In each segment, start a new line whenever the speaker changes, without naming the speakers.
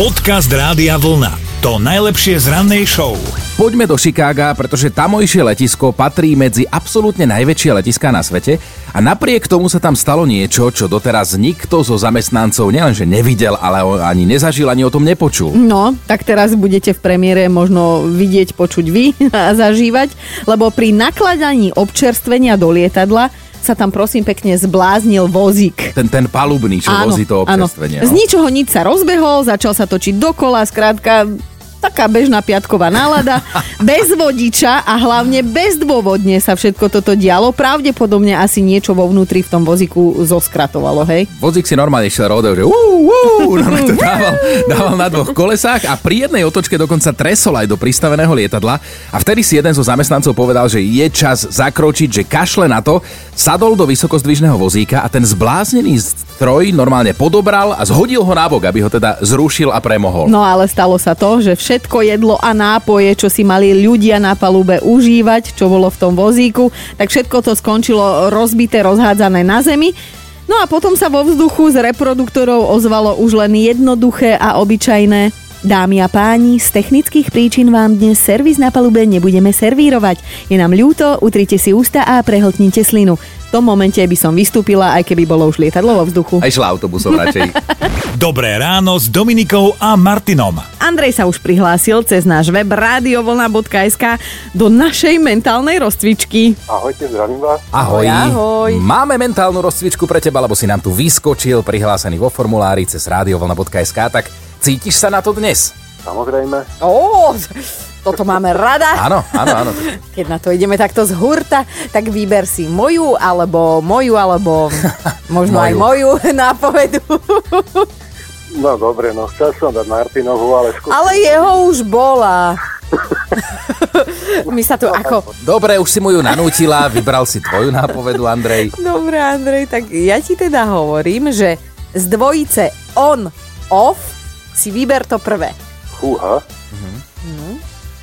Podcast Rádia Vlna. To najlepšie z rannej show.
Poďme do Chicaga, pretože tamojšie letisko patrí medzi absolútne najväčšie letiská na svete a napriek tomu sa tam stalo niečo, čo doteraz nikto zo zamestnancov nielenže nevidel, ale ani nezažil, ani o tom nepočul.
No, tak teraz budete v premiére možno vidieť, počuť vy a zažívať, lebo pri nakladaní občerstvenia do lietadla sa tam prosím pekne zbláznil vozík.
Ten, ten palubný, čo
Áno,
vozí to občerstvenie.
Z
No.
ničoho nič sa rozbehol, začal sa točiť dokola, skrátka taká bežná piatková nálada, bez vodiča a hlavne bezdôvodne sa všetko toto dialo. Pravdepodobne asi niečo vo vnútri v tom vozíku zoskratovalo, hej?
Vozík si normálne šiel rodeo, že uú, uú, to dával, dával na dvoch kolesách a pri jednej otočke dokonca tresol aj do pristaveného lietadla a vtedy si jeden zo zamestnancov povedal, že je čas zakročiť, že kašle na to, sadol do vysokozdvižného vozíka a ten zbláznený stroj normálne podobral a zhodil ho nabok, aby ho teda zrušil a premohol.
No ale stalo sa to, že všetko jedlo a nápoje, čo si mali ľudia na palube užívať, čo bolo v tom vozíku, tak všetko to skončilo rozbité, rozhádzané na zemi. No a potom sa vo vzduchu z reproduktorov ozvalo už len jednoduché a obyčajné Dámy a páni, z technických príčin vám dnes servis na palube nebudeme servírovať. Je nám ľúto, utrite si ústa a prehltnite slinu. V tom momente by som vystúpila, aj keby bolo už lietadlo vo vzduchu.
Aj šla autobusom radšej.
Dobré ráno s Dominikou a Martinom.
Andrej sa už prihlásil cez náš web radiovlna.sk do našej mentálnej rozcvičky.
Ahojte, zdravím vás.
Ahoj.
Ahoj.
Máme mentálnu rozcvičku pre teba, lebo si nám tu vyskočil, prihlásený vo formulári cez radiovlna.sk, tak cítiš sa na to dnes?
Samozrejme.
Ó, toto máme rada.
Áno, áno, áno.
Keď na to ideme takto z hurta, tak vyber si moju, alebo moju, alebo možno aj moju nápovedu.
No dobre, no chcel som dať Martinovu, ale skúsim.
Ale jeho už bola. My sa tu ako...
Dobre, už si mu ju nanútila, vybral si tvoju nápovedu, Andrej.
Dobre, Andrej, tak ja ti teda hovorím, že z dvojice on, off si vyber to prvé.
Fúha.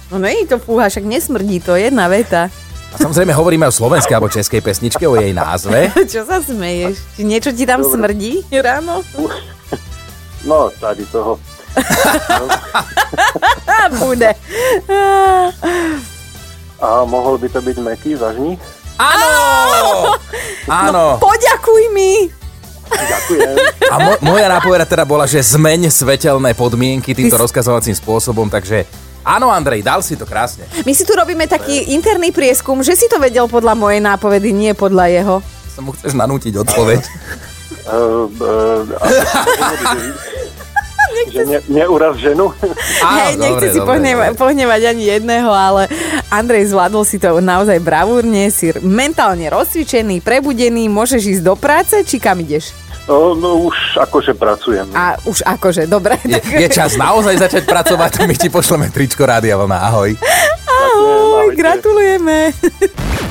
No nie je to fúha, však nesmrdí to, jedna veta.
A samozrejme hovoríme o slovenskej alebo českej pesničke, o jej názve.
Čo sa smeješ? Či niečo ti tam smrdí ráno?
No, tady toho.
Bude.
A mohol by to byť Meky, zažni?
Áno! Áno.
Poďakuj mi.
Ďakujem.
A mo- moja nápoveda teda bola, že zmeň svetelné podmienky týmto rozkazovacím spôsobom, takže áno, Andrej, dal si to krásne.
My si tu robíme taký interný prieskum, že si to vedel podľa mojej nápovedy, nie podľa jeho.
Sa mu chceš nanútiť odpoveď.
Uh, uh, že ne, neuraz ženu?
Áno,
Hej, nechce
dobre,
si
dobre,
pohneva-
dobre.
pohnevať ani jedného, ale Andrej zvládol si to naozaj bravúrne, si mentálne rozcvičený, prebudený, môžeš ísť do práce, či kam ideš?
No, no už akože pracujem.
A už akože, dobre.
Je, je čas naozaj začať pracovať, my ti pošleme tričko Rádia Vlna. Ahoj.
Ahoj, gratulujeme.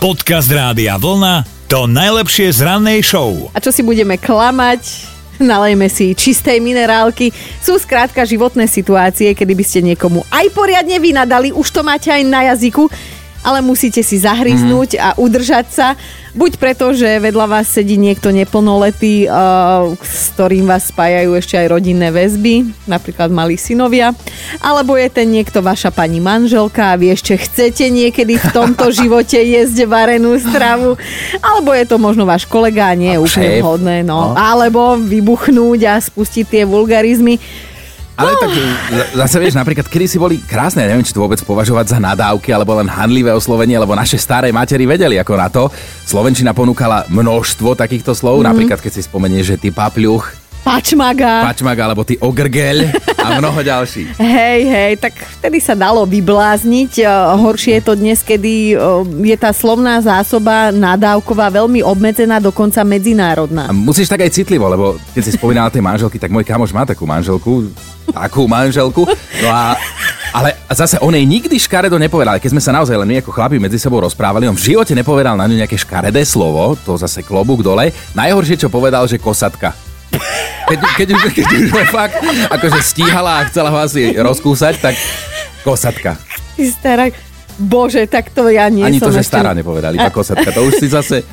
Podcast Rádia Vlna. To najlepšie z rannej show.
A čo si budeme klamať? Nalejme si čistej minerálky. Sú skrátka životné situácie, kedy by ste niekomu aj poriadne vynadali, už to máte aj na jazyku, ale musíte si zahryznúť a udržať sa. Buď preto, že vedľa vás sedí niekto neplnoletý, uh, s ktorým vás spájajú ešte aj rodinné väzby, napríklad malí synovia, alebo je ten niekto vaša pani manželka a vy ešte chcete niekedy v tomto živote jesť varenú stravu, alebo je to možno váš kolega a nie je úplne vhodné, no.
No.
Alebo vybuchnúť a spustiť tie vulgarizmy.
Ale tak z- zase vieš, napríklad, kedy si boli krásne, neviem, či to vôbec považovať za nadávky alebo len handlivé oslovenie, lebo naše staré matery vedeli ako na to. Slovenčina ponúkala množstvo takýchto slov, mm. napríklad keď si spomenieš, že ty papľuch,
Pačmaga.
pačmak alebo ty ogrgeľ a mnoho ďalších.
Hej, hej, tak vtedy sa dalo vyblázniť. E, Horšie je to dnes, kedy e, je tá slovná zásoba nadávková veľmi obmedzená, dokonca medzinárodná.
A musíš tak aj citlivo, lebo keď si spomínala tej manželky, tak môj kamoš má takú manželku, takú manželku. No a, ale zase on jej nikdy škaredo nepovedal. Keď sme sa naozaj len my ako chlapi medzi sebou rozprávali, on v živote nepovedal na ňu nejaké škaredé slovo, to zase klobúk dole. Najhoršie, čo povedal, že kosatka. Keď, keď, už, keď už fakt akože stíhala a chcela ho asi rozkúsať, tak kosatka.
Ty stará... Bože, tak to ja nie
Ani
som
to, že
ešte-
stará nepovedali, iba kosatka. To už si zase...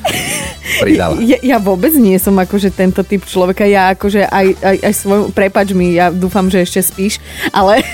pridala.
Ja, ja vôbec nie som akože tento typ človeka. Ja akože aj, aj, aj svoj, prepač mi, ja dúfam, že ešte spíš, ale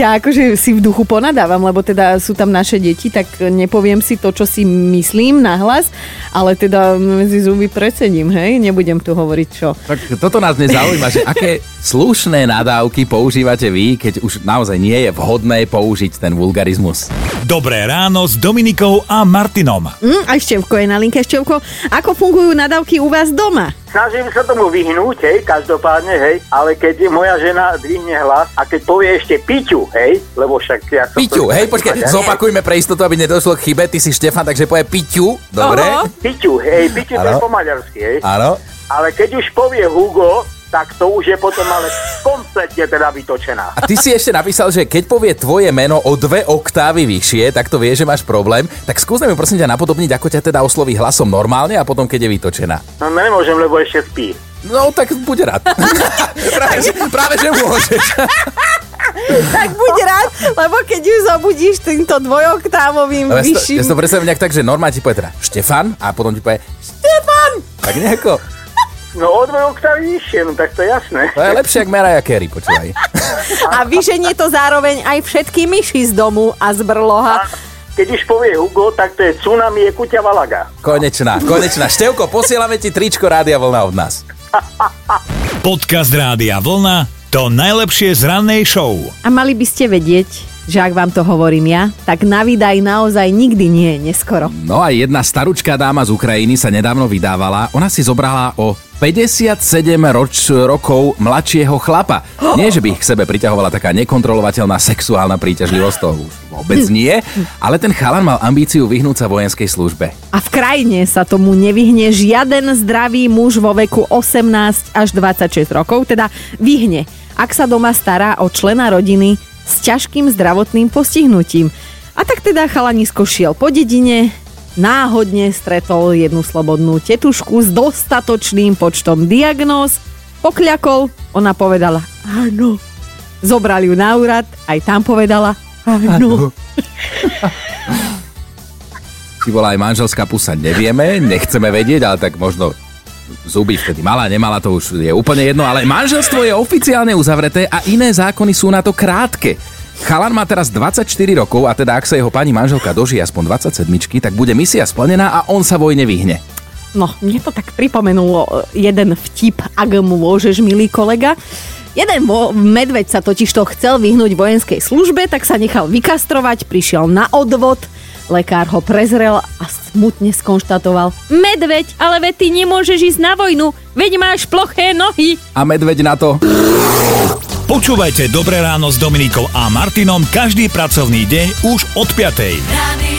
ja akože si v duchu ponadávam, lebo teda sú tam naše deti, tak nepoviem si to, čo si myslím nahlas, ale teda medzi zuby predsedím, hej? Nebudem tu hovoriť čo.
Tak toto nás nezaujíma, že aké slušné nadávky používate vy, keď už naozaj nie je vhodné použiť ten vulgarizmus.
Dobré ráno s Dominikou a Martinom.
Mm, aj Števko je na linke. Števko, ako fungujú nadávky u vás doma?
Snažím sa tomu vyhnúť, hej, každopádne, hej, ale keď moja žena dvihne hlas a keď povie ešte piťu, hej, lebo však ja som...
Piťu, hej, počkaj, zopakujme pre istotu, aby nedošlo k chybe. Ty si Štefan, takže povie Piťu, dobre?
Piťu, hej, piťu to je po maďarsky, hej.
Áno.
Ale keď už povie Hugo, tak to už je potom ale kompletne teda vytočená.
A ty si ešte napísal, že keď povie tvoje meno o dve oktávy vyššie, tak to vie, že máš problém. Tak skús mi prosím ťa napodobniť, ako ťa teda osloví hlasom normálne a potom, keď je vytočená.
No nemôžem, lebo ešte spí.
No, tak buď rád. práve, že, práve, že môžeš.
Tak buď rád, lebo keď ju zobudíš týmto dvojoktávovým
No, ja, si to, ja
vyšším...
si to predstavím nejak tak, že normálne ti povie teda Štefan a potom ti povie Štefan! Tak nejako.
No o dve oktávy vyššie, no tak to je jasné.
To je lepšie, ako Mariah Carey, počúvaj.
A vyženie to zároveň aj všetky myši z domu a z brloha.
Keď už povie Hugo, tak to je tsunami je kuťa valaga.
Konečná, konečná. Števko, posielame ti tričko Rádia Vlna od nás.
Podcast Rádia Vlna to najlepšie z rannej show.
A mali by ste vedieť, že ak vám to hovorím ja, tak na výdaj naozaj nikdy nie je neskoro.
No a jedna staručká dáma z Ukrajiny sa nedávno vydávala. Ona si zobrala o 57 roč, rokov mladšieho chlapa. Nie, že by ich k sebe priťahovala taká nekontrolovateľná sexuálna príťažlivosť, to už vôbec nie, ale ten chalan mal ambíciu vyhnúť sa vojenskej službe.
A v krajine sa tomu nevyhne žiaden zdravý muž vo veku 18 až 26 rokov, teda vyhne, ak sa doma stará o člena rodiny s ťažkým zdravotným postihnutím. A tak teda chalanisko šiel po dedine, náhodne stretol jednu slobodnú tetušku s dostatočným počtom diagnóz, pokľakol, ona povedala áno. Zobral ju na úrad, aj tam povedala áno.
Či bola aj manželská pusa, nevieme, nechceme vedieť, ale tak možno zuby vtedy mala, nemala, to už je úplne jedno, ale manželstvo je oficiálne uzavreté a iné zákony sú na to krátke. Chalan má teraz 24 rokov a teda ak sa jeho pani manželka dožije aspoň 27, tak bude misia splnená a on sa vojne vyhne.
No, mne to tak pripomenulo e, jeden vtip, ak môžeš, milý kolega. Jeden vo- medveď sa totiž to chcel vyhnúť vojenskej službe, tak sa nechal vykastrovať, prišiel na odvod, lekár ho prezrel a smutne skonštatoval Medveď, ale veď ty nemôžeš ísť na vojnu, veď máš ploché nohy.
A medveď na to...
Počúvajte Dobré ráno s Dominikou a Martinom každý pracovný deň už od 5.
Radio